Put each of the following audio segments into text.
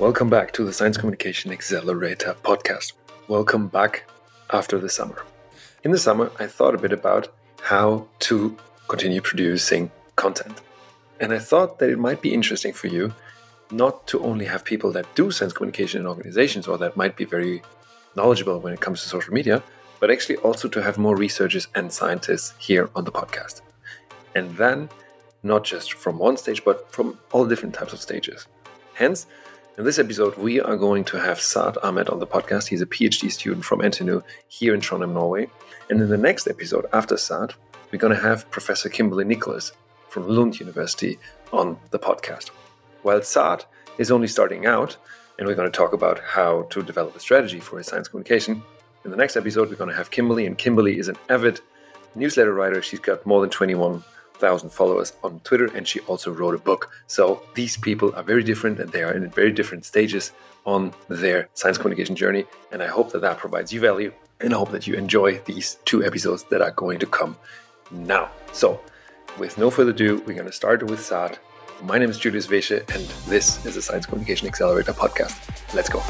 Welcome back to the Science Communication Accelerator podcast. Welcome back after the summer. In the summer, I thought a bit about how to continue producing content. And I thought that it might be interesting for you not to only have people that do science communication in organizations or that might be very knowledgeable when it comes to social media, but actually also to have more researchers and scientists here on the podcast. And then not just from one stage, but from all different types of stages. Hence, in this episode, we are going to have Saad Ahmed on the podcast. He's a PhD student from NTNU here in Trondheim, Norway. And in the next episode, after Saad, we're going to have Professor Kimberly Nicholas from Lund University on the podcast. While Saad is only starting out, and we're going to talk about how to develop a strategy for his science communication. In the next episode, we're going to have Kimberly, and Kimberly is an avid newsletter writer. She's got more than 21 thousand followers on Twitter, and she also wrote a book. So these people are very different, and they are in very different stages on their science communication journey. And I hope that that provides you value, and I hope that you enjoy these two episodes that are going to come now. So, with no further ado, we're going to start with Saad. My name is Julius Vesche, and this is the Science Communication Accelerator podcast. Let's go.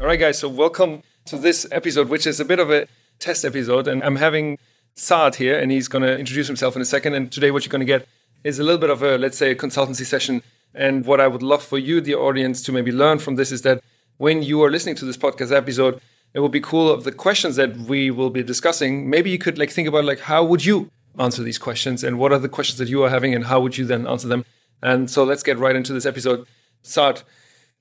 All right, guys. So welcome to this episode, which is a bit of a test episode. And I'm having Saad here, and he's going to introduce himself in a second. And today, what you're going to get is a little bit of a, let's say, a consultancy session. And what I would love for you, the audience, to maybe learn from this is that when you are listening to this podcast episode, it would be cool of the questions that we will be discussing. Maybe you could like think about like how would you answer these questions and what are the questions that you are having and how would you then answer them? And so let's get right into this episode. Saad,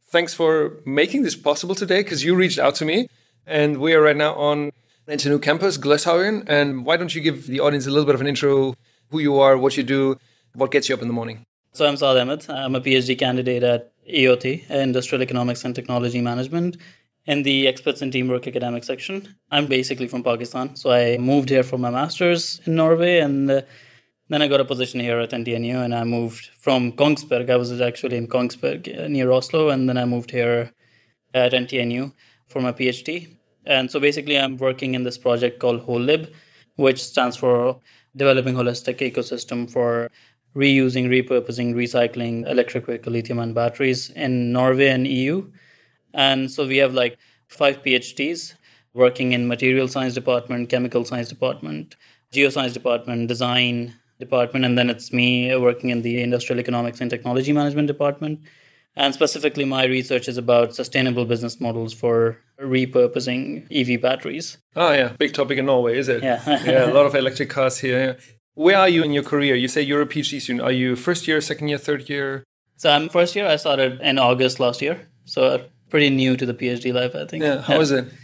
thanks for making this possible today because you reached out to me and we are right now on NTNU campus, Gløshaugen. And why don't you give the audience a little bit of an intro, who you are, what you do, what gets you up in the morning? So I'm Saad Ahmed. I'm a PhD candidate at EOT, Industrial Economics and Technology Management, in the experts in teamwork academic section. I'm basically from Pakistan, so I moved here for my master's in Norway, and uh, then I got a position here at NTNU, and I moved from Kongsberg. I was actually in Kongsberg uh, near Oslo, and then I moved here at NTNU for my PhD. And so basically, I'm working in this project called HoLib, which stands for Developing Holistic Ecosystem for Reusing, Repurposing, Recycling Electric Vehicle Lithium ion batteries in Norway and EU. And so we have like five PhDs working in material science department, chemical science department, geoscience department, design department, and then it's me working in the industrial economics and technology management department. And specifically, my research is about sustainable business models for repurposing EV batteries. Oh, yeah. Big topic in Norway, is it? Yeah. yeah, a lot of electric cars here. Where are you in your career? You say you're a PhD student. Are you first year, second year, third year? So I'm first year. I started in August last year. So pretty new to the PhD life, I think. Yeah. How is it?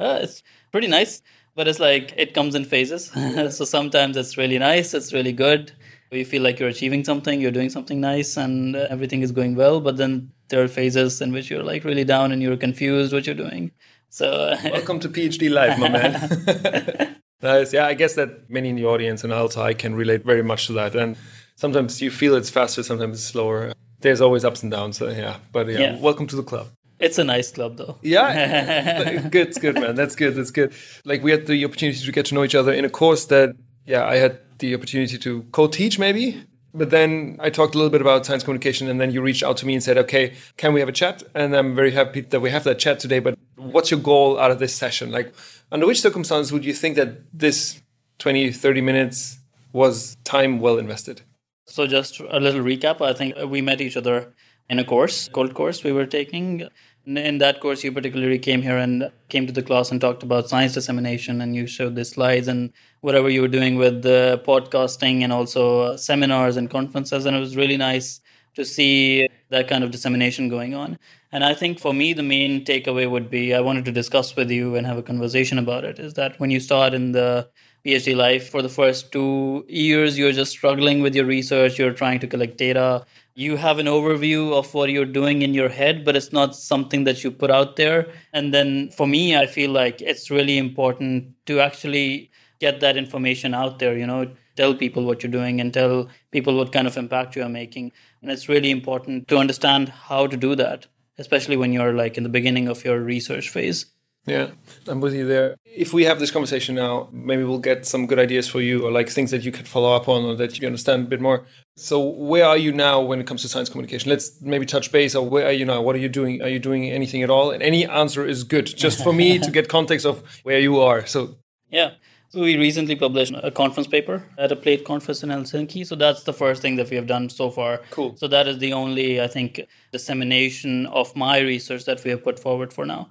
Uh, it's pretty nice, but it's like it comes in phases. so sometimes it's really nice, it's really good. You feel like you're achieving something, you're doing something nice, and uh, everything is going well. But then there are phases in which you're like really down and you're confused what you're doing. So welcome to PhD life, my man. nice. Yeah, I guess that many in the audience and also I can relate very much to that. And sometimes you feel it's faster, sometimes it's slower. There's always ups and downs. So yeah, but yeah, yeah. welcome to the club. It's a nice club, though. Yeah, good, it's good, man. That's good. That's good. Like we had the opportunity to get to know each other in a course that, yeah, I had the opportunity to co-teach maybe. But then I talked a little bit about science communication, and then you reached out to me and said, "Okay, can we have a chat?" And I'm very happy that we have that chat today. But what's your goal out of this session? Like, under which circumstances would you think that this 20, 30 minutes was time well invested? So, just a little recap. I think we met each other in a course, cold course we were taking in that course you particularly came here and came to the class and talked about science dissemination and you showed the slides and whatever you were doing with the podcasting and also uh, seminars and conferences and it was really nice to see that kind of dissemination going on and i think for me the main takeaway would be i wanted to discuss with you and have a conversation about it is that when you start in the phd life for the first two years you're just struggling with your research you're trying to collect data you have an overview of what you're doing in your head, but it's not something that you put out there. And then for me, I feel like it's really important to actually get that information out there, you know, tell people what you're doing and tell people what kind of impact you are making. And it's really important to understand how to do that, especially when you're like in the beginning of your research phase. Yeah, I'm with you there. If we have this conversation now, maybe we'll get some good ideas for you or like things that you could follow up on or that you understand a bit more. So, where are you now when it comes to science communication? Let's maybe touch base or where are you now? What are you doing? Are you doing anything at all? And any answer is good, just for me to get context of where you are. So, yeah. So we recently published a conference paper at a PLATE conference in Helsinki. So that's the first thing that we have done so far. Cool. So that is the only, I think, dissemination of my research that we have put forward for now.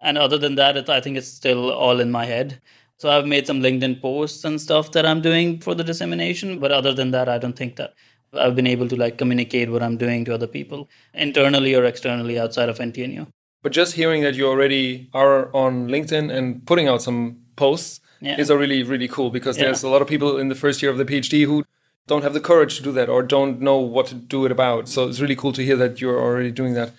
And other than that, it, I think it's still all in my head. So I've made some LinkedIn posts and stuff that I'm doing for the dissemination. But other than that, I don't think that I've been able to like communicate what I'm doing to other people internally or externally outside of NTNU. But just hearing that you already are on LinkedIn and putting out some posts yeah. is really, really cool because yeah. there's a lot of people in the first year of the PhD who don't have the courage to do that or don't know what to do it about. So it's really cool to hear that you're already doing that.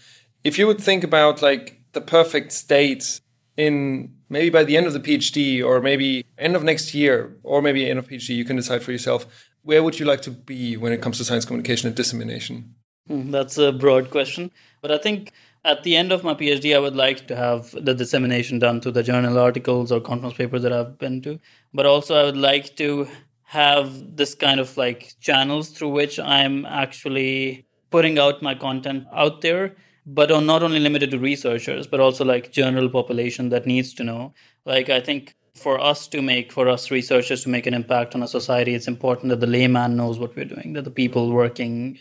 If you would think about like the perfect state in maybe by the end of the PhD or maybe end of next year or maybe end of PhD, you can decide for yourself. Where would you like to be when it comes to science communication and dissemination? Hmm, that's a broad question. But I think at the end of my PhD, I would like to have the dissemination done to the journal articles or conference papers that I've been to. But also, I would like to have this kind of like channels through which I'm actually putting out my content out there but are not only limited to researchers, but also like general population that needs to know. Like I think for us to make, for us researchers to make an impact on a society, it's important that the layman knows what we're doing, that the people working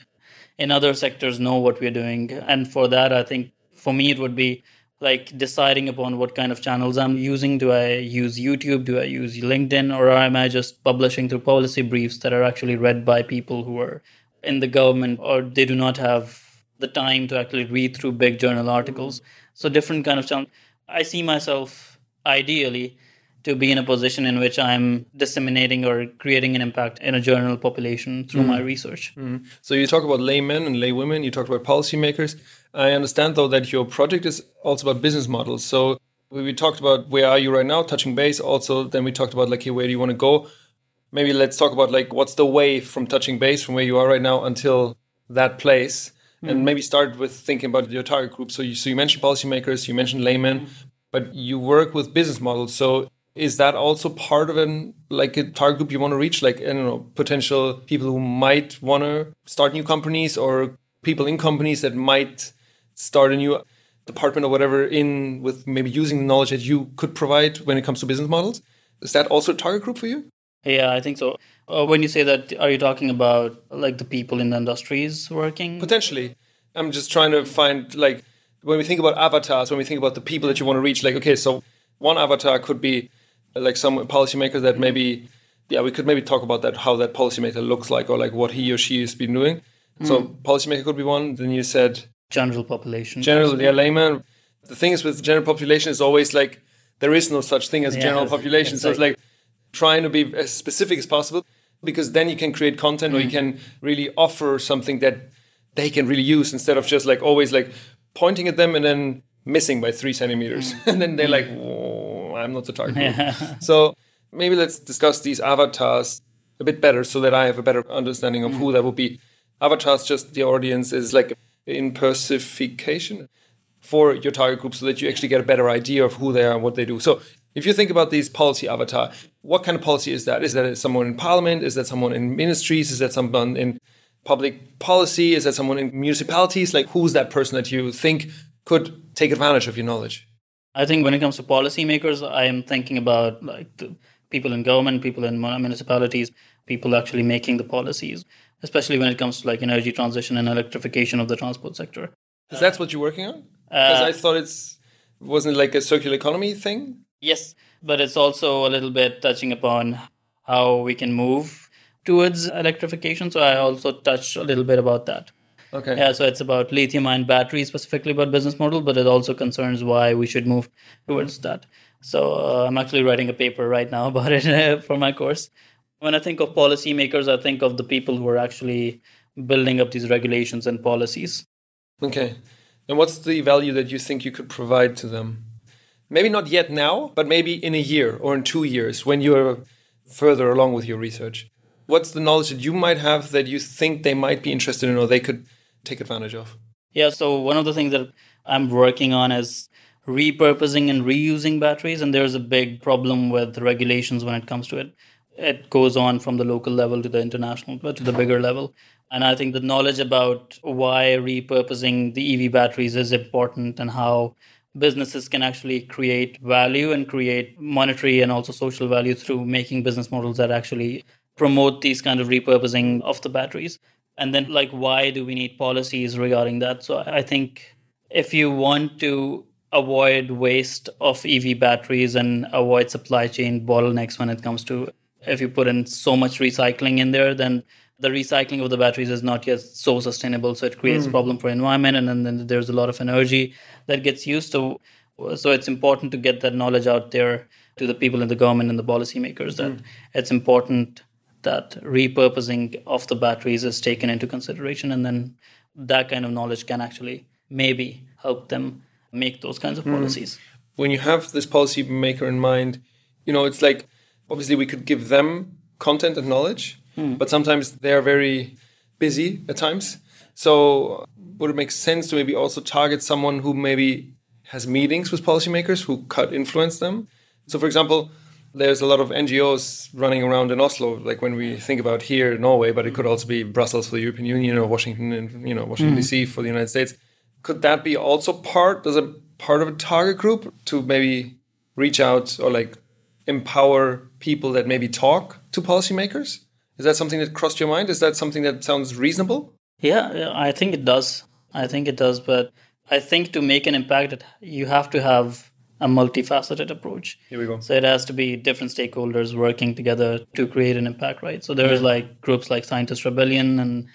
in other sectors know what we're doing. And for that, I think for me, it would be like deciding upon what kind of channels I'm using. Do I use YouTube? Do I use LinkedIn? Or am I just publishing through policy briefs that are actually read by people who are in the government or they do not have the time to actually read through big journal articles. So different kind of challenge. I see myself ideally to be in a position in which I'm disseminating or creating an impact in a journal population through mm. my research. Mm. So you talk about laymen and laywomen, you talk about policymakers. I understand though that your project is also about business models. So we talked about where are you right now, touching base. Also, then we talked about like, hey, where do you want to go? Maybe let's talk about like what's the way from touching base from where you are right now until that place mm. and maybe start with thinking about your target group. So you, so you mentioned policymakers, you mentioned laymen, but you work with business models. So is that also part of an like a target group you want to reach? Like I don't know, potential people who might want to start new companies or people in companies that might start a new department or whatever in with maybe using the knowledge that you could provide when it comes to business models. Is that also a target group for you? Yeah, I think so. Uh, when you say that, are you talking about like the people in the industries working? Potentially. I'm just trying to find like when we think about avatars, when we think about the people that you want to reach, like okay, so one avatar could be like some policymaker that maybe yeah, we could maybe talk about that how that policymaker looks like or like what he or she has been doing. Mm. So policymaker could be one. Then you said general population. General, yeah, layman. The thing is with general population is always like there is no such thing as yeah, general population. So it's like trying to be as specific as possible because then you can create content mm. or you mm. can really offer something that they can really use instead of just like always like pointing at them and then missing by three centimeters mm. and then they're like oh, i'm not the target so maybe let's discuss these avatars a bit better so that i have a better understanding of mm. who that would be avatars just the audience is like in persification for your target group so that you actually get a better idea of who they are and what they do so if you think about these policy avatar, what kind of policy is that? Is that someone in parliament? Is that someone in ministries? Is that someone in public policy? Is that someone in municipalities? Like, who's that person that you think could take advantage of your knowledge? I think when it comes to policymakers, I am thinking about like the people in government, people in municipalities, people actually making the policies, especially when it comes to like energy transition and electrification of the transport sector. Is that what you're working on? Because uh, I thought it's wasn't it like a circular economy thing. Yes, but it's also a little bit touching upon how we can move towards electrification. So I also touched a little bit about that. Okay. Yeah, so it's about lithium ion batteries, specifically about business model, but it also concerns why we should move towards that. So uh, I'm actually writing a paper right now about it for my course. When I think of policymakers, I think of the people who are actually building up these regulations and policies. Okay. And what's the value that you think you could provide to them? maybe not yet now, but maybe in a year or in two years when you're further along with your research? What's the knowledge that you might have that you think they might be interested in or they could take advantage of? Yeah, so one of the things that I'm working on is repurposing and reusing batteries. And there's a big problem with regulations when it comes to it. It goes on from the local level to the international, but to the bigger level. And I think the knowledge about why repurposing the EV batteries is important and how businesses can actually create value and create monetary and also social value through making business models that actually promote these kind of repurposing of the batteries and then like why do we need policies regarding that so i think if you want to avoid waste of ev batteries and avoid supply chain bottlenecks when it comes to if you put in so much recycling in there then the recycling of the batteries is not yet so sustainable so it creates mm. problem for environment and then, then there's a lot of energy that gets used so so it's important to get that knowledge out there to the people in the government and the policymakers that mm. it's important that repurposing of the batteries is taken into consideration and then that kind of knowledge can actually maybe help them make those kinds of mm. policies when you have this policy maker in mind you know it's like obviously we could give them content and knowledge mm. but sometimes they're very busy at times. So would it make sense to maybe also target someone who maybe has meetings with policymakers who could influence them? So, for example, there's a lot of NGOs running around in Oslo, like when we think about here, in Norway, but it could also be Brussels for the European Union or Washington, and you know, Washington mm. D.C. for the United States. Could that be also part? Does a part of a target group to maybe reach out or like empower people that maybe talk to policymakers? Is that something that crossed your mind? Is that something that sounds reasonable? Yeah, I think it does. I think it does. But I think to make an impact, you have to have a multifaceted approach. Here we go. So it has to be different stakeholders working together to create an impact, right? So there's like groups like Scientist Rebellion and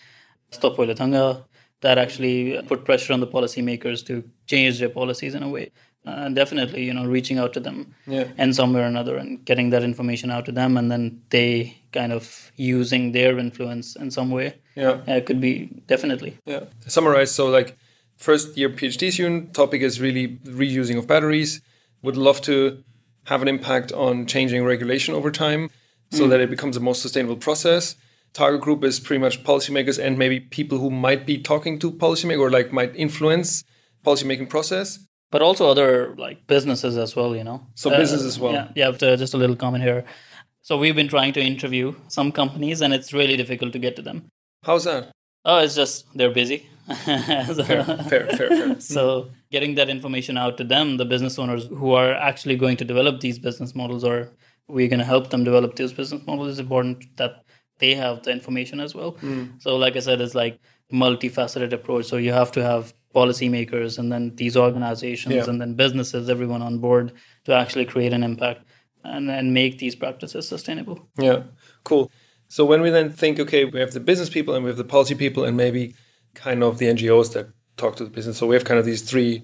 Stopp oljeletinga that actually put pressure on the policymakers to change their policies in a way uh, definitely you know reaching out to them yeah. in some way or another and getting that information out to them and then they kind of using their influence in some way yeah uh, could be definitely yeah summarize so like first year phd student topic is really reusing of batteries would love to have an impact on changing regulation over time so mm. that it becomes a more sustainable process. Target group is pretty much policymakers and maybe people who might be talking to policymakers or like might influence policymaking process. But also other like businesses as well you know? So uh, business as well. yeah, yeah uh, just a little comment here. So we've been trying to interview some companies and it's really difficult to get to them. How's that? Oh it's just they're busy so, fair, fair, fair, fair. so getting that information out to them the business owners who are actually going to develop these business models or we're going to help them develop these business models is important that they have the information as well mm. so like i said it's like multifaceted approach so you have to have policymakers and then these organizations yeah. and then businesses, everyone on board to actually create an impact and, and make these practices sustainable. Yeah, cool. So when we then think, okay, we have the business people and we have the policy people and maybe kind of the NGOs that talk to the business. So we have kind of these three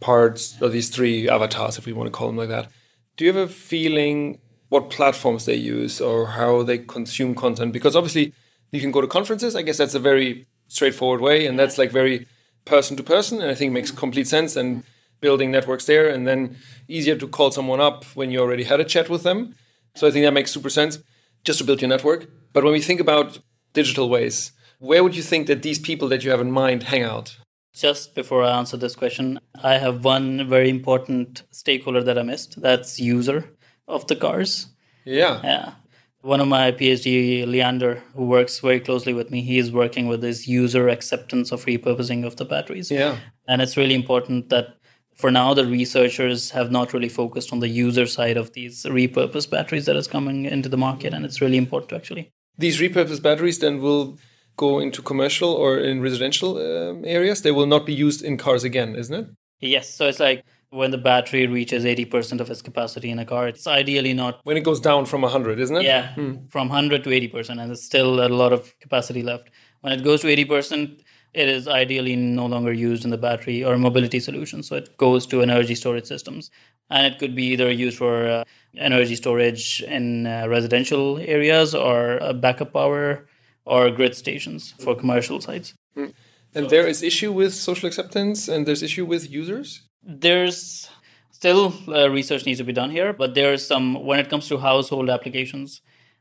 parts or these three avatars, if we want to call them like that. Do you have a feeling what platforms they use or how they consume content? Because obviously you can go to conferences. I guess that's a very straightforward way, and that's like very person to person, and I think makes complete sense. And building networks there, and then easier to call someone up when you already had a chat with them. So I think that makes super sense just to build your network. But when we think about digital ways, where would you think that these people that you have in mind hang out? Just before I answer this question, I have one very important stakeholder that I missed. That's user of the cars. Yeah. Yeah one of my PhD, Leander, who works very closely with me, he is working with this user acceptance of repurposing of the batteries. Yeah. And it's really important that for now the researchers have not really focused on the user side of these repurposed batteries that is coming into the market. And it's really important to actually. These repurposed batteries then will go into commercial or in residential um, areas. They will not be used in cars again, isn't it? Yes. So it's like when the battery reaches 80% of its capacity in a car it's ideally not when it goes down from 100 isn't it yeah hmm. from 100 to 80% and there's still a lot of capacity left when it goes to 80% it is ideally no longer used in the battery or mobility solution so it goes to energy storage systems and it could be either used for uh, energy storage in uh, residential areas or uh, backup power or grid stations for commercial sites hmm. and so, there is issue with social acceptance and there's issue with users there's still uh, research needs to be done here, but there's some when it comes to household applications.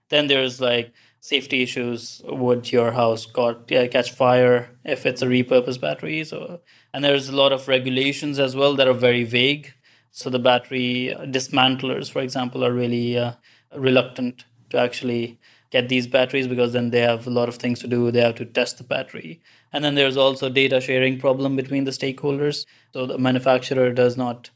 Then there's like safety issues. Would your house got yeah, catch fire if it's a repurposed battery? So and there's a lot of regulations as well that are very vague. So the battery dismantlers, for example, are really uh, reluctant to actually get these batteries because then they have a lot of things to do. They have to test the battery. And then there's also data sharing problem between the stakeholders. So the manufacturer does not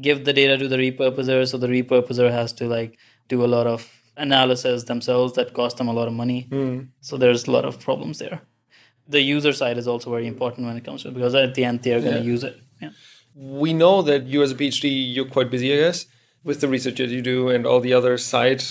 give the data to the repurposer, so the repurposer has to like do a lot of analysis themselves that cost them a lot of money. Mm. So there's a lot of problems there. The user side is also very important when it comes to it because at the end they're going to yeah. use it. Yeah. We know that you as a PhD, you're quite busy, I guess, with the research that you do and all the other side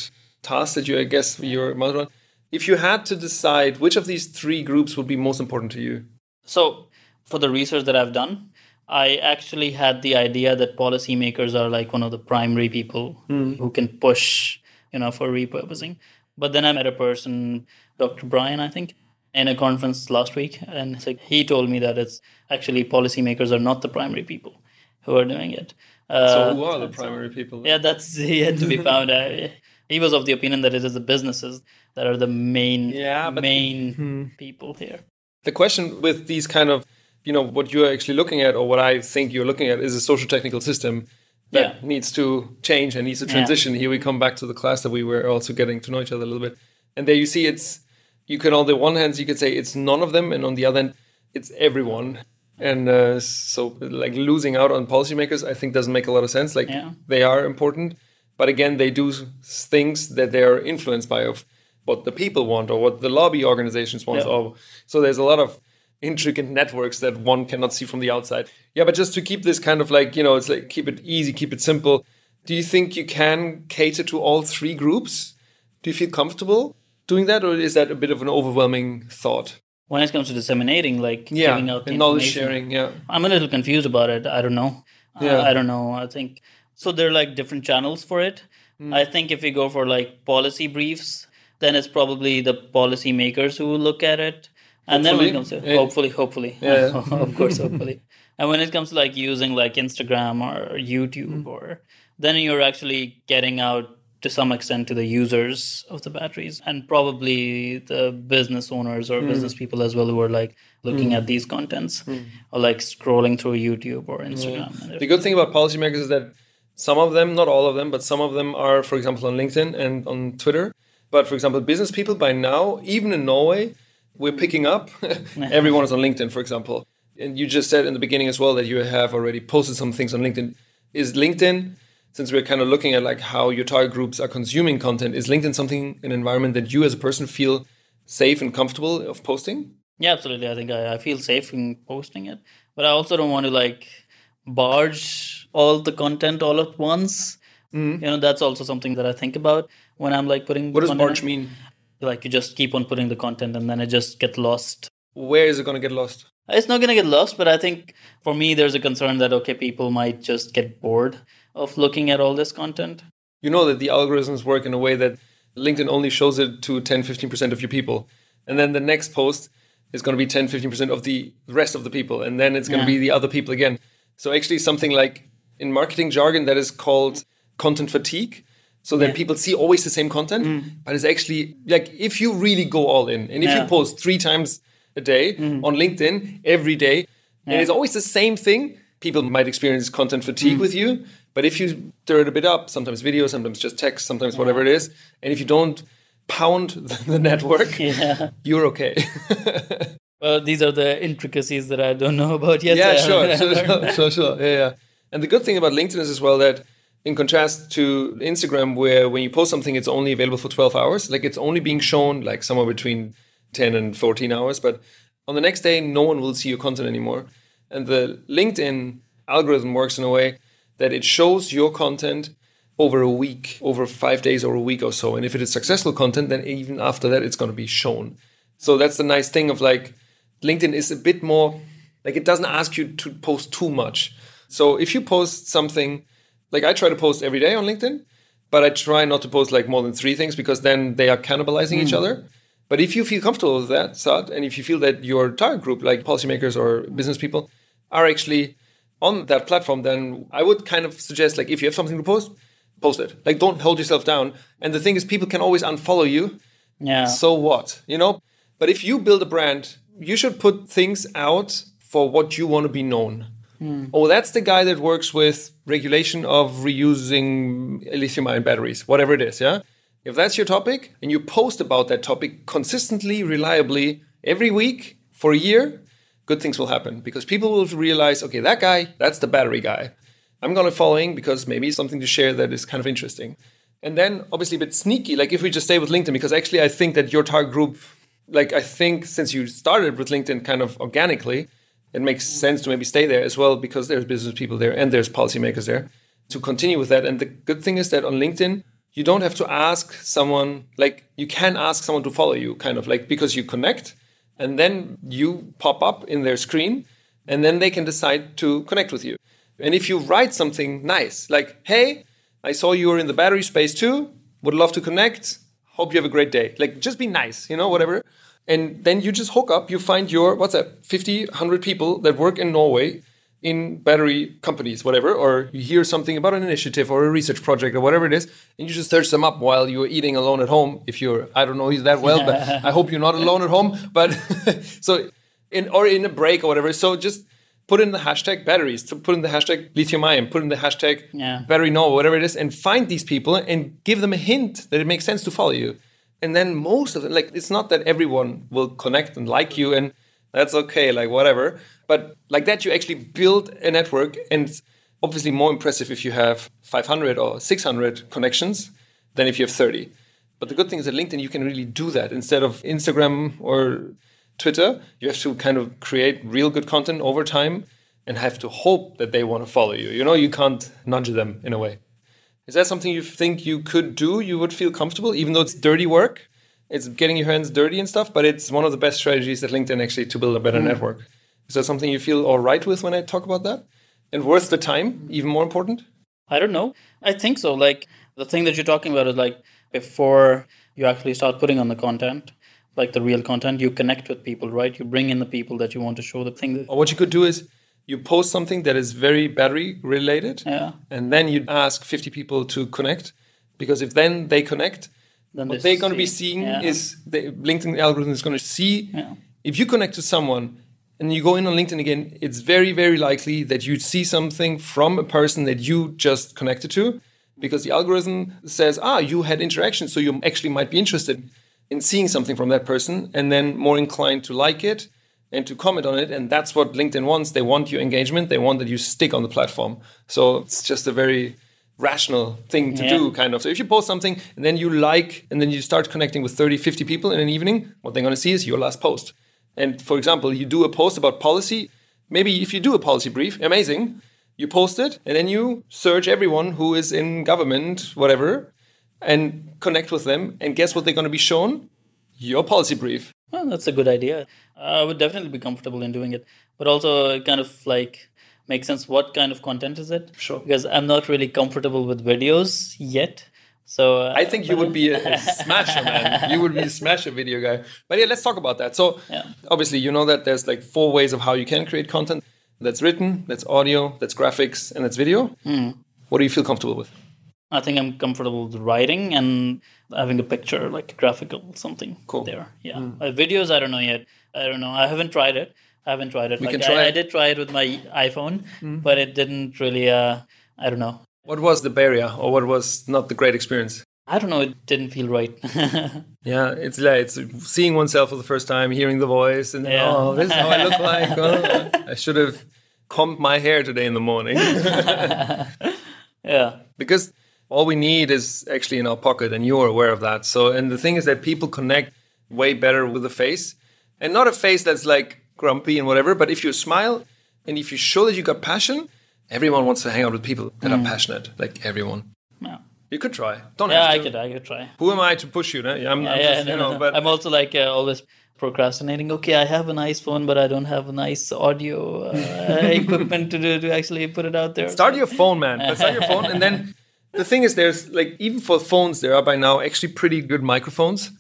tasks that you, I guess, you're on. If you had to decide which of these three groups would be most important to you? So, for the research that I've done, I actually had the idea that policymakers are like one of the primary people mm. who can push, you know, for repurposing. But then I met a person, Dr. Brian, I think, in a conference last week, and like he told me that it's actually policymakers are not the primary people who are doing it. Uh, so who are the primary people? Yeah, that's yet to be found. Uh, he was of the opinion that it is the businesses that are the main yeah, main hmm. people here. The question with these kind of you know what you're actually looking at or what i think you're looking at is a social technical system that yeah. needs to change and needs to transition yeah. here we come back to the class that we were also getting to know each other a little bit and there you see it's you can on the one hand you could say it's none of them and on the other hand it's everyone and uh, so like losing out on policymakers i think doesn't make a lot of sense like yeah. they are important but again they do things that they're influenced by of what the people want or what the lobby organizations want or so there's a lot of intricate networks that one cannot see from the outside. Yeah, but just to keep this kind of like, you know, it's like keep it easy, keep it simple. Do you think you can cater to all three groups? Do you feel comfortable doing that, or is that a bit of an overwhelming thought? When it comes to disseminating, like yeah, giving out knowledge sharing, yeah, I'm a little confused about it. I don't know. Yeah. Uh, I don't know. I think so. There are like different channels for it. Mm. I think if we go for like policy briefs, then it's probably the policymakers who look at it and then when it comes to hopefully hopefully yeah. of course hopefully and when it comes to like using like instagram or youtube mm. or then you're actually getting out to some extent to the users of the batteries and probably the business owners or mm. business people as well who are like looking mm. at these contents mm. or like scrolling through youtube or instagram yeah. the good thing about policymakers is that some of them not all of them but some of them are for example on linkedin and on twitter but for example business people by now even in norway we're picking up. Everyone is on LinkedIn, for example. And you just said in the beginning as well that you have already posted some things on LinkedIn. Is LinkedIn, since we're kind of looking at like how your target groups are consuming content, is LinkedIn something, an environment that you as a person feel safe and comfortable of posting? Yeah, absolutely. I think I, I feel safe in posting it. But I also don't want to like barge all the content all at once. Mm-hmm. You know, that's also something that I think about when I'm like putting. What does barge mean? like you just keep on putting the content and then it just gets lost where is it going to get lost it's not going to get lost but i think for me there's a concern that okay people might just get bored of looking at all this content you know that the algorithms work in a way that linkedin only shows it to 10 15% of your people and then the next post is going to be 10 15% of the rest of the people and then it's going yeah. to be the other people again so actually something like in marketing jargon that is called content fatigue so that yeah. people see always the same content. Mm. But it's actually like if you really go all in and if yeah. you post three times a day mm. on LinkedIn every day, yeah. and it's always the same thing, people might experience content fatigue mm. with you. But if you stir it a bit up, sometimes video, sometimes just text, sometimes whatever it is, and if you don't pound the network, you're okay. well, these are the intricacies that I don't know about yet. Yeah, sure, sure, sure, sure, sure. Yeah, yeah. And the good thing about LinkedIn is as well that in contrast to Instagram, where when you post something, it's only available for 12 hours. Like it's only being shown like somewhere between 10 and 14 hours. But on the next day, no one will see your content anymore. And the LinkedIn algorithm works in a way that it shows your content over a week, over five days or a week or so. And if it is successful content, then even after that, it's going to be shown. So that's the nice thing of like LinkedIn is a bit more like it doesn't ask you to post too much. So if you post something like I try to post every day on LinkedIn, but I try not to post like more than three things because then they are cannibalizing mm. each hmm. other. But if you feel comfortable with that, Saad, and if you feel that your target group, like policymakers or business people, are actually on that platform, then I would kind of suggest like if you have something to post, post it. Like don't hold yourself down. And the thing is, people can always unfollow you. Yeah. So what? You know? But if you build a brand, you should put things out for what you want to be known. Hmm. Oh, that's the guy that works with regulation of reusing lithium ion batteries, whatever it is. Yeah. If that's your topic and you post about that topic consistently, reliably every week for a year, good things will happen because people will realize, okay, that guy, that's the battery guy. I'm going to follow following because maybe something to share that is kind of interesting. And then obviously a bit sneaky, like if we just stay with LinkedIn, because actually I think that your target group, like I think since you started with LinkedIn kind of organically, it makes sense to maybe stay there as well because there's business people there and there's policymakers there to continue with that. And the good thing is that on LinkedIn, you don't have to ask someone, like you can ask someone to follow you, kind of like because you connect and then you pop up in their screen and then they can decide to connect with you. And if you write something nice, like, hey, I saw you were in the battery space too, would love to connect, hope you have a great day. Like, just be nice, you know, whatever. And then you just hook up, you find your, what's that, 50, 100 people that work in Norway in battery companies, whatever, or you hear something about an initiative or a research project or whatever it is, and you just search them up while you're eating alone at home. If you're, I don't know you that well, but I hope you're not alone at home. But so, in or in a break or whatever. So just put in the hashtag batteries, to put in the hashtag lithium ion, put in the hashtag Yeah. battery no, whatever it is, and find these people and give them a hint that it makes sense to follow you. And then most of them, like, it's not that everyone will connect and like you, and that's okay, like, whatever. But like that, you actually build a network, and it's obviously more impressive if you have 500 or 600 connections than if you have 30. But the good thing is that LinkedIn, you can really do that instead of Instagram or Twitter. You have to kind of create real good content over time and have to hope that they want to follow you. You know, you can't nudge them in a way. Is that something you think you could do? You would feel comfortable, even though it's dirty work. It's getting your hands dirty and stuff, but it's one of the best strategies at LinkedIn actually to build a better mm. network. Is that something you feel all right with when I talk about that? And worth the time, even more important? I don't know. I think so. Like the thing that you're talking about is like before you actually start putting on the content, like the real content, you connect with people, right? You bring in the people that you want to show the thing. That, Or what you could do is you post something that is very battery related, yeah. and then you ask 50 people to connect. Because if then they connect, Then what they they're going to be seeing yeah. is the LinkedIn algorithm is going to see Yeah. if you connect to someone and you go in on LinkedIn again, it's very, very likely that you'd see something from a person that you just connected to because the algorithm says, ah, you had interaction, so you actually might be interested in seeing something from that person and then more inclined to like it and to comment on it. And that's what LinkedIn wants. They want your engagement, they want that you stick on the platform. So it's just a very rational thing to Yeah. do kind of so if you post something and then you like and then you start connecting with 30 50 people in an evening what they're going to see is your last post and for example you do a post about policy maybe if you do a policy brief amazing you post it and then you search everyone who is in government whatever and connect with them and guess what they're going to be shown your policy brief Well, that's a good idea. I would definitely be comfortable in doing it, but also kind of like makes sense. What kind of content is it? Sure. Because I'm not really comfortable with videos yet. So uh, I think you would be a, a smasher, man. You would be a smasher video guy. But yeah, let's talk about that. So Yeah. obviously, you know that there's like four ways of how you can create content. That's written, that's audio, that's graphics, and that's video. Hmm. What do you feel comfortable with? I think I'm comfortable with writing and having a picture, like graphical something Cool. there. Yeah. Uh, videos, I don't know yet. I don't know. I haven't tried it. I haven't tried it. We like, can try I, I did try it with my iPhone, but it didn't really. Uh, I don't know. What was the barrier, or what was not the great experience? I don't know. It didn't feel right. Yeah, it's like it's seeing oneself for the first time, hearing the voice, and then, Yeah. oh, this is how I look like. Oh, I should have combed my hair today in the morning. yeah. because all we need is actually in our pocket and you're aware of that so and the thing is that people connect way better with a face and not a face that's like grumpy and whatever but if you smile and if you show that you got passion everyone wants to hang out with people that are passionate like everyone Yeah. you could try don't Yeah, have I to could. I could try. who am i to push you no? I'm, I'm Yeah, yeah, just, no, you know no. but I'm also like uh, always procrastinating. Okay, I have a nice phone, but I don't have a nice audio uh, equipment to do, to actually put it out there. Start your phone, man. But Start your phone, and then the thing is, there's like even for phones, there are by now actually pretty good microphones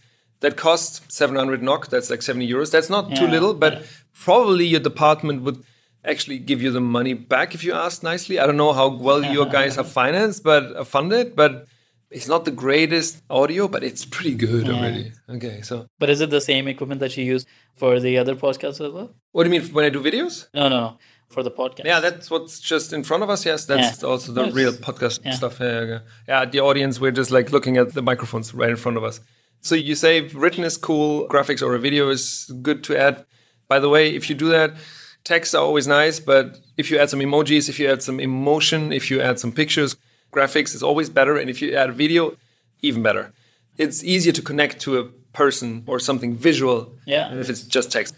that cost 700 NOK. That's like 70 euros. That's not too little, but probably your department would actually give you the money back if you asked nicely. I don't know how well your guys are financed, but are funded, but. It's not the greatest audio, but it's pretty good already. Okay, so But is it the same equipment that you use for the other podcasts as well? what do you mean when I do videos? No, no, no. For the podcast. Yeah, that's what's just in front of us. Yes, that's yeah. also the yes. real podcast yeah. stuff. Yeah, yeah, the audience, we're just like looking at the microphones right in front of us. So you say written is cool, graphics or a video is good to add. By the way, if you do that, texts are always nice, but if you add some emojis, if you add some emotion, if you add some pictures, graphics is always better. And if you add a video, even better. It's easier to connect to a person or something visual yeah. if it's just text.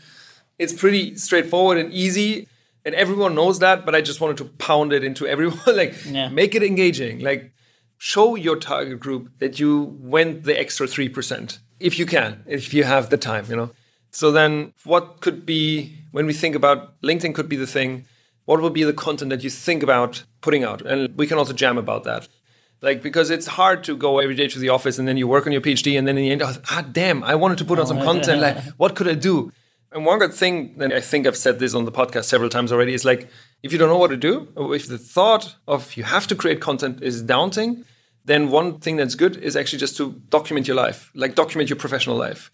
It's pretty straightforward and easy and everyone knows that but i just wanted to pound it into everyone like yeah. make it engaging. Like show your target group that you went the extra 3% if you can if you have the time you know? So then what could be when we think about linkedin could be the thing what would be the content that you think about putting out? And we can also jam about that. Like because it's hard to go every day to the office and then you work on your phd and then in the end ah damn i wanted to put on some content like what could i do and one good thing, and I think I've said this on the podcast several times already, is like if you don't know what to do, or if the thought of you have to create content is daunting, then one thing that's good is actually just to document your life, like document your professional life.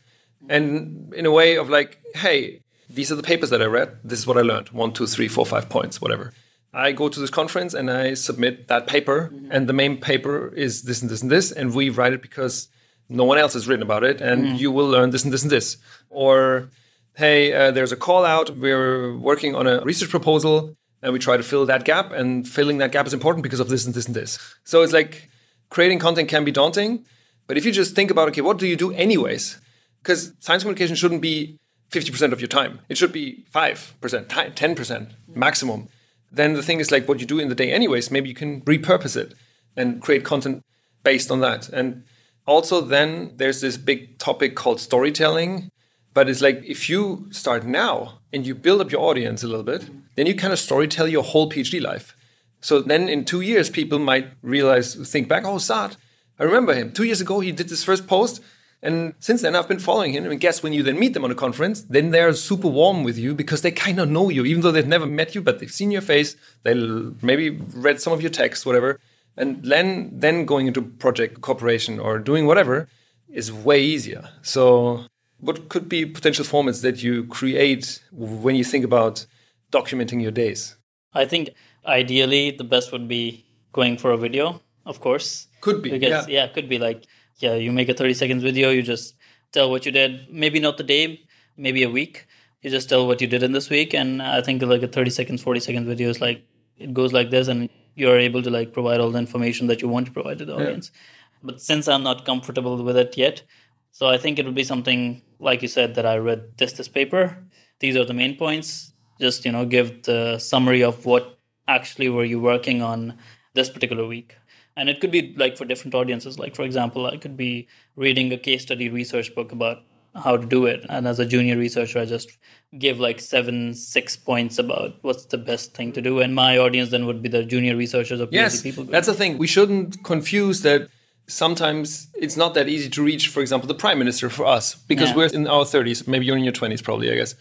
And in a way of like, hey, these are the papers that I read. This is what I learned. One, two, three, four, five points, whatever. I go to this conference and I submit that paper, mm-hmm. and the main paper is this and this and this, and we write it because no one else has written about it, and mm-hmm. you will learn this and this and this. Or hey, uh, there's a call out. We're working on a research proposal and we try to fill that gap. And filling that gap is important because of this and this and this. So it's like creating content can be daunting. But if you just think about, okay, what do you do anyways? Because science communication shouldn't be 50% of your time, it should be 5%, 10% maximum. Then the thing is like what you do in the day, anyways, maybe you can repurpose it and create content based on that. And also, then there's this big topic called storytelling but it's like if you start now and you build up your audience a little bit, then you kind of story tell your whole PhD life. So then in two years, people might realize, think back, oh, Saad, I remember him. Two years ago, he did this first post. And since then, I've been following him. And guess when you then meet them on a conference, then they're super warm with you because they kind of know you, even though they've never met you, but they've seen your face. They maybe read some of your texts, whatever. And then, then going into project cooperation or doing whatever is way easier. So what could be potential formats that you create when you think about documenting your days? I think ideally the best would be going for a video, of course. Could be. Because, yeah, yeah could be like, yeah, you make a 30 seconds video, you just tell what you did, maybe not the day, maybe a week. You just tell what you did in this week. And I think like a 30 seconds, 40 seconds video is like, it goes like this and you're able to like provide all the information that you want to provide to the audience. Yeah. But since I'm not comfortable with it yet, so I think it would be something like you said that I read this this paper. These are the main points. Just you know, give the summary of what actually were you working on this particular week. And it could be like for different audiences. Like for example, I could be reading a case study research book about how to do it. And as a junior researcher, I just give like seven, six points about what's the best thing to do. And my audience then would be the junior researchers or PhD yes, people. That's the thing. We shouldn't confuse that sometimes it's not that easy to reach, for example, the prime minister for us because yeah. we're in our 30s, maybe you're in your 20s, probably, I guess,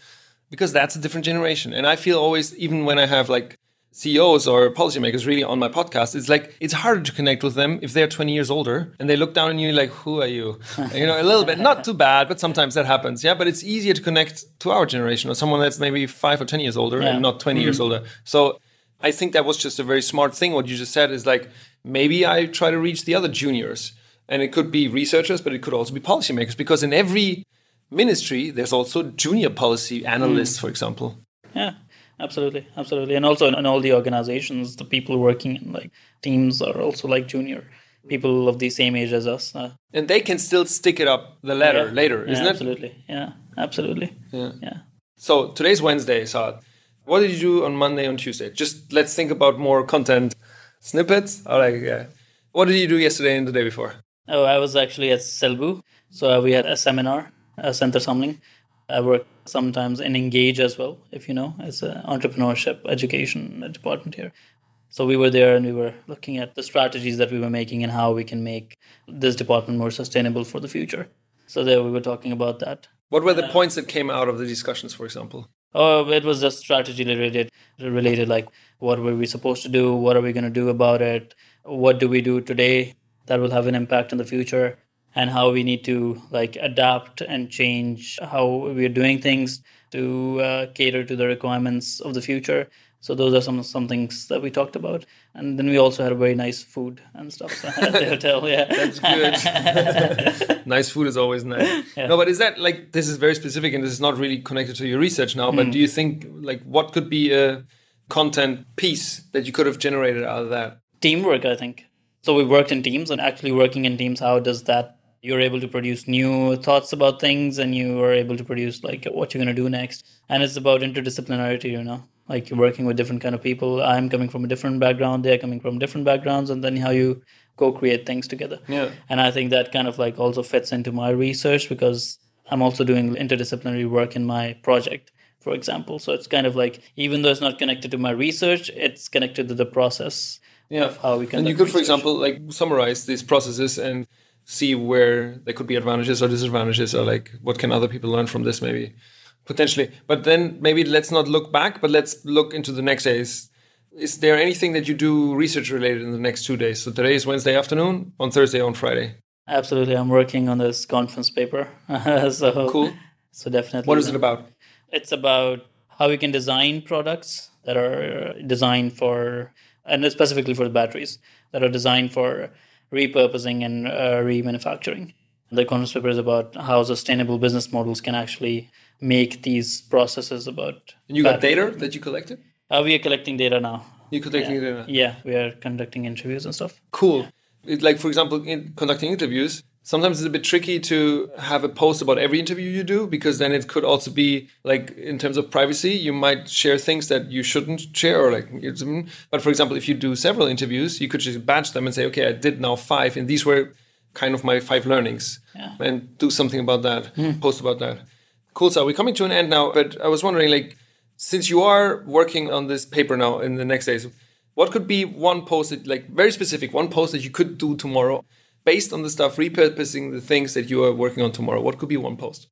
because that's a different generation. And I feel always, even when I have like CEOs or policymakers really on my podcast, it's like it's harder to connect with them if they're 20 years older and they look down on you like, who are you? you know, a little bit, not too bad, but sometimes that happens. Yeah. But it's easier to connect to our generation or someone that's maybe five or 10 years older yeah. and not 20 mm-hmm. years older. So I think that was just a very smart thing. What you just said is like, maybe I try to reach the other juniors. And it could be researchers, but it could also be policymakers, because in every ministry, there's also junior policy analysts, mm. for example. Yeah, absolutely. Absolutely. And also in all the organizations, the people working in like teams are also like junior people of the same age as us. Uh, and they can still stick it up the ladder yeah, later, yeah, isn't absolutely. it? Absolutely. Yeah, absolutely. Yeah. Yeah. So today's Wednesday, Saad. What did you do on Monday and Tuesday? Just let's think about more content snippets. Or like, yeah. What did you do yesterday and the day before? Oh, I was actually at Selbu. So we had a seminar, a center something. I work sometimes in Engage as well, if you know, as an entrepreneurship education department here. So we were there and we were looking at the strategies that we were making and how we can make this department more sustainable for the future. So there we were talking about that. What were the uh, points that came out of the discussions, for example? Oh, it was just strategy related, related like what were we supposed to do? What are we going to do about it? What do we do today that will have an impact in the future? And how we need to like adapt and change how we're doing things to uh, cater to the requirements of the future. So those are some some things that we talked about, and then we also had a very nice food and stuff at the hotel. Yeah, that's good. nice food is always nice. Yeah. No, but is that like this is very specific and this is not really connected to your research now? But mm. do you think like what could be a content piece that you could have generated out of that? Teamwork, I think. So we worked in teams, and actually working in teams, how does that you're able to produce new thoughts about things and you are able to produce like what you're going to do next. And it's about interdisciplinarity you know? Like you're working with different kind of people. I'm coming from a different background they're coming from different backgrounds and then how you co-create things together. Yeah. And i think that kind of like also fits into my research because i'm also doing interdisciplinary work in my project for example. So it's kind of like even though it's not connected to my research it's connected to the process yeah. how we can and you could research. for example like summarize these processes and see where there could be advantages or disadvantages or like what can other people learn from this maybe potentially. But then maybe let's not look back but let's look into the next days. Is there anything that you do research related in the next two days? So today is wednesday afternoon on thursday on friday. Absolutely. I'm working on this conference paper. So cool. so definitely what is it about it's about how we can design products that are designed for and specifically for the batteries that are designed for repurposing and uh, remanufacturing. The conference paper is about how sustainable business models can actually make these processes about. And you got data that you collected? Uh, we are collecting data now. You're collecting yeah. data? Yeah, we are conducting interviews and stuff. Cool. It, like, for example, in conducting interviews, sometimes it's a bit tricky to have a post about every interview you do because then it could also be like in terms of privacy you might share things that you shouldn't share or like but for example if you do several interviews you could just batch them and say okay i did now five and these were kind of my five learnings yeah. and do something about that mm. post about that cool so we're coming to an end now but i was wondering like since you are working on this paper now in the next days what could be one post that like very specific one post that you could do tomorrow based on the stuff, repurposing the things that you are working on tomorrow? What could be one post?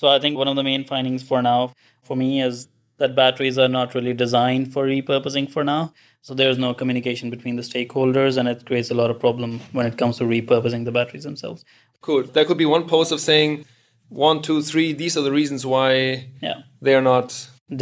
So I think one of the main findings for now for me is that batteries are not really designed for repurposing for now. So there's no communication between the stakeholders and it creates a lot of problem when it comes to repurposing the batteries themselves. Cool. That could be one post of saying one, two, three, these are the reasons why yeah. they are not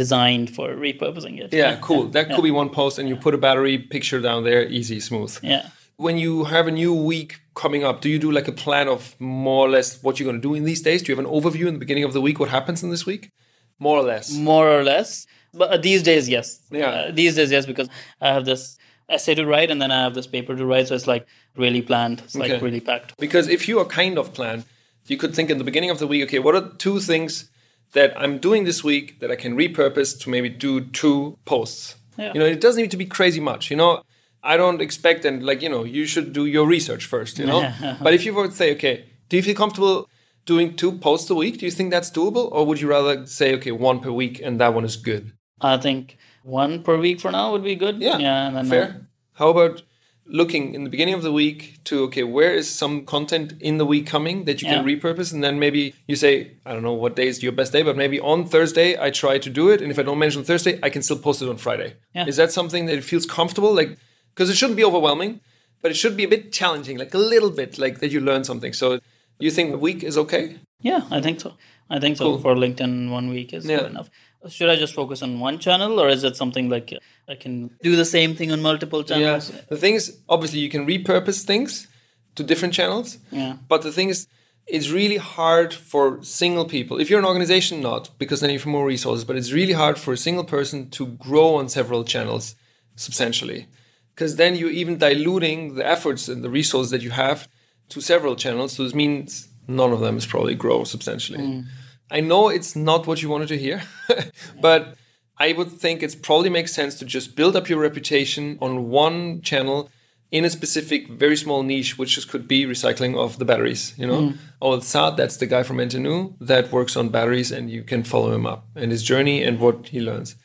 designed for repurposing it. Yeah, cool. That could be one post and you put a battery picture down there, easy, smooth. Yeah when you have a new week coming up, do you do like a plan of more or less what you're going to do in these days? Do you have an overview in the beginning of the week what happens in this week? More or less. More or less. But uh, these days, yes. Yeah. Uh, these days, yes, because I have this essay to write and then I have this paper to write. So it's like really planned. It's like okay. really packed. Because if you are kind of planned, you could think in the beginning of the week, okay, what are two things that I'm doing this week that I can repurpose to maybe do two posts? Yeah. You know, it doesn't need to be crazy much. You know, I don't expect, and like, you know, you should do your research first, you know? but if you were to say, okay, do you feel comfortable doing two posts a week? Do you think that's doable? Or would you rather say, okay, one per week and that one is good? I think one per week for now would be good. Yeah. Yeah. fair. Uh, How about looking in the beginning of the week to, okay, where is some content in the week coming that you yeah. can repurpose? And then maybe you say, I don't know what day is your best day, but maybe on Thursday I try to do it. And if I don't mention Thursday, I can still post it on Friday. Yeah. Is that something that feels comfortable? Like, because it shouldn't be overwhelming, but it should be a bit challenging, like a little bit, like that you learn something. So you think a week is okay? Yeah, I think so. I think so. Cool. For LinkedIn, one week is yeah. good enough. Should I just focus on one channel, or is it something like uh, I can do the same thing on multiple channels? Yeah. The thing is, obviously, you can repurpose things to different channels. Yeah. But the thing is, it's really hard for single people. If you're an organization, not because then you have more resources. But it's really hard for a single person to grow on several channels substantially because then you're even diluting the efforts and the resources that you have to several channels. So this means none of them is probably grow substantially. Mm. I know it's not what you wanted to hear, but I would think it probably makes sense to just build up your reputation on one channel in a specific, very small niche, which just could be recycling of the batteries. You know, mm. oh, Saad, that's the guy from NTNU that works on batteries, and you can follow him up and his journey and what he learns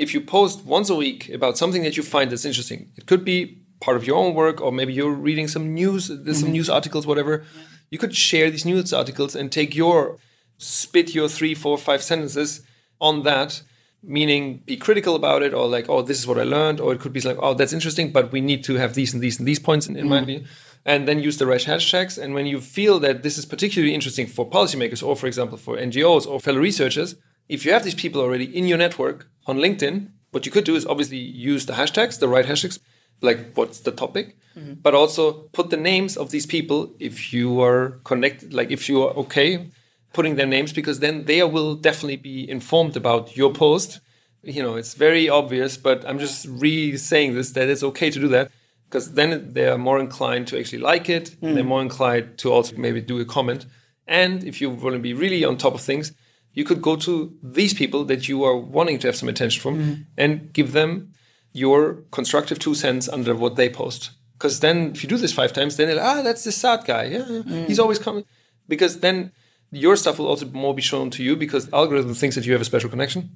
if you post once a week about something that you find that's interesting, it could be part of your own work, or maybe you're reading some news, there's mm-hmm. some news articles, whatever. Yeah. You could share these news articles and take your spit your three, four, five sentences on that, meaning be critical about it, or like, oh, this is what I learned, or it could be like, oh, that's interesting, but we need to have these and these and these points in, in mm-hmm. mind. And then use the right hashtags. And when you feel that this is particularly interesting for policymakers, or for example, for NGOs or fellow researchers, if you have these people already in your network on LinkedIn, what you could do is obviously use the hashtags, the right hashtags, like what's the topic, mm-hmm. but also put the names of these people if you are connected, like if you are okay putting their names, because then they will definitely be informed about your post. You know, it's very obvious, but I'm just re saying this that it's okay to do that because then they are more inclined to actually like it. Mm. They're more inclined to also maybe do a comment. And if you want to be really on top of things, you could go to these people that you are wanting to have some attention from mm. and give them your constructive two cents under what they post. Because then, if you do this five times, then like, ah, that's the Saad guy. Yeah, mm. he's always coming. Because then your stuff will also more be shown to you because the algorithm thinks that you have a special connection.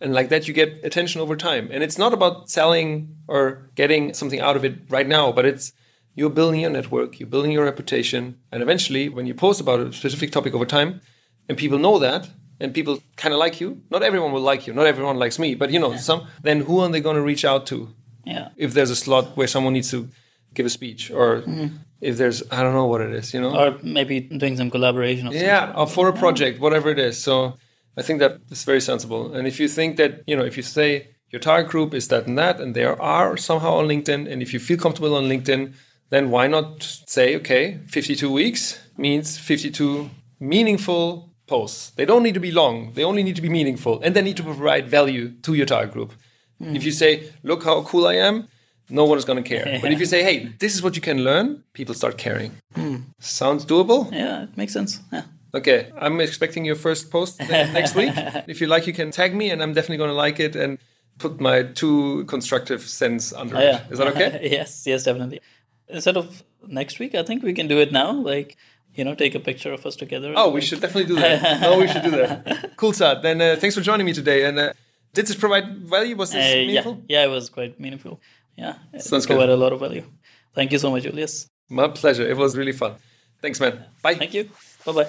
And like that, you get attention over time. And it's not about selling or getting something out of it right now, but it's you're building your network, you're building your reputation. And eventually, when you post about a specific topic over time, and people know that, and people kind of like you. Not everyone will like you. Not everyone likes me, but you know, yeah. some. Then who are they going to reach out to? Yeah. If there's a slot where someone needs to give a speech, or mm-hmm. if there's I don't know what it is, you know, or maybe doing some collaboration. Or yeah, or for a project, whatever it is. So I think that is very sensible. And if you think that you know, if you say your target group is that and that, and they are somehow on LinkedIn, and if you feel comfortable on LinkedIn, then why not say, okay, 52 weeks means 52 meaningful posts. They don't need to be long, they only need to be meaningful, and they need to provide value to your target group. Mm. If you say, look how cool I am, no one is going to care. but if you say, hey, this is what you can learn, people start caring. Mm. Sounds doable? Yeah, it makes sense. Yeah. Okay, I'm expecting your first post next week. If you like, you can tag me, and I'm definitely going to like it and put my two constructive cents under oh, yeah. it. Is that okay? yes, yes, definitely. Instead of next week, I think we can do it now. Like, you know, take a picture of us together. Oh, we should definitely do that. no, we should do that. Cool, Saad. Then uh, thanks for joining me today. And uh, did this provide value? Was this uh, meaningful? Yeah, yeah, it was quite meaningful. Yeah, Sounds it provided good. a lot of value. Thank you so much, Julius. My pleasure. It was really fun. Thanks, man. Bye. Thank you. Bye bye.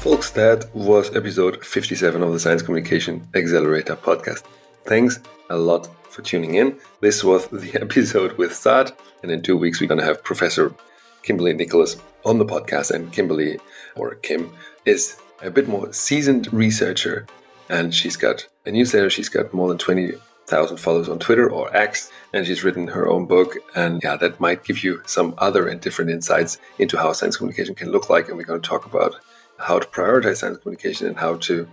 Folks, that was episode 57 of the Science Communication Accelerator podcast. Thanks a lot for tuning in. This was the episode with Saad, and in two weeks, we're going to have Professor Kimberly Nicholas on the podcast. And Kimberly, or Kim, is a bit more seasoned researcher, and she's got a newsletter. She's got more than 20,000 followers on Twitter or X, and she's written her own book. And yeah, that might give you some other and different insights into how science communication can look like. And we're going to talk about how to prioritize science communication and how to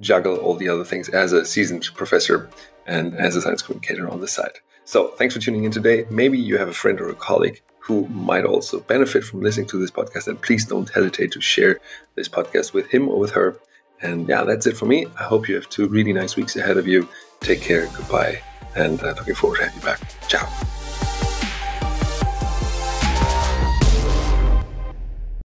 juggle all the other things as a seasoned professor and as a science communicator on the side. So, thanks for tuning in today. Maybe you have a friend or a colleague who might also benefit from listening to this podcast. And please don't hesitate to share this podcast with him or with her. And yeah, that's it for me. I hope you have two really nice weeks ahead of you. Take care. Goodbye. And uh, looking forward to having you back. Ciao.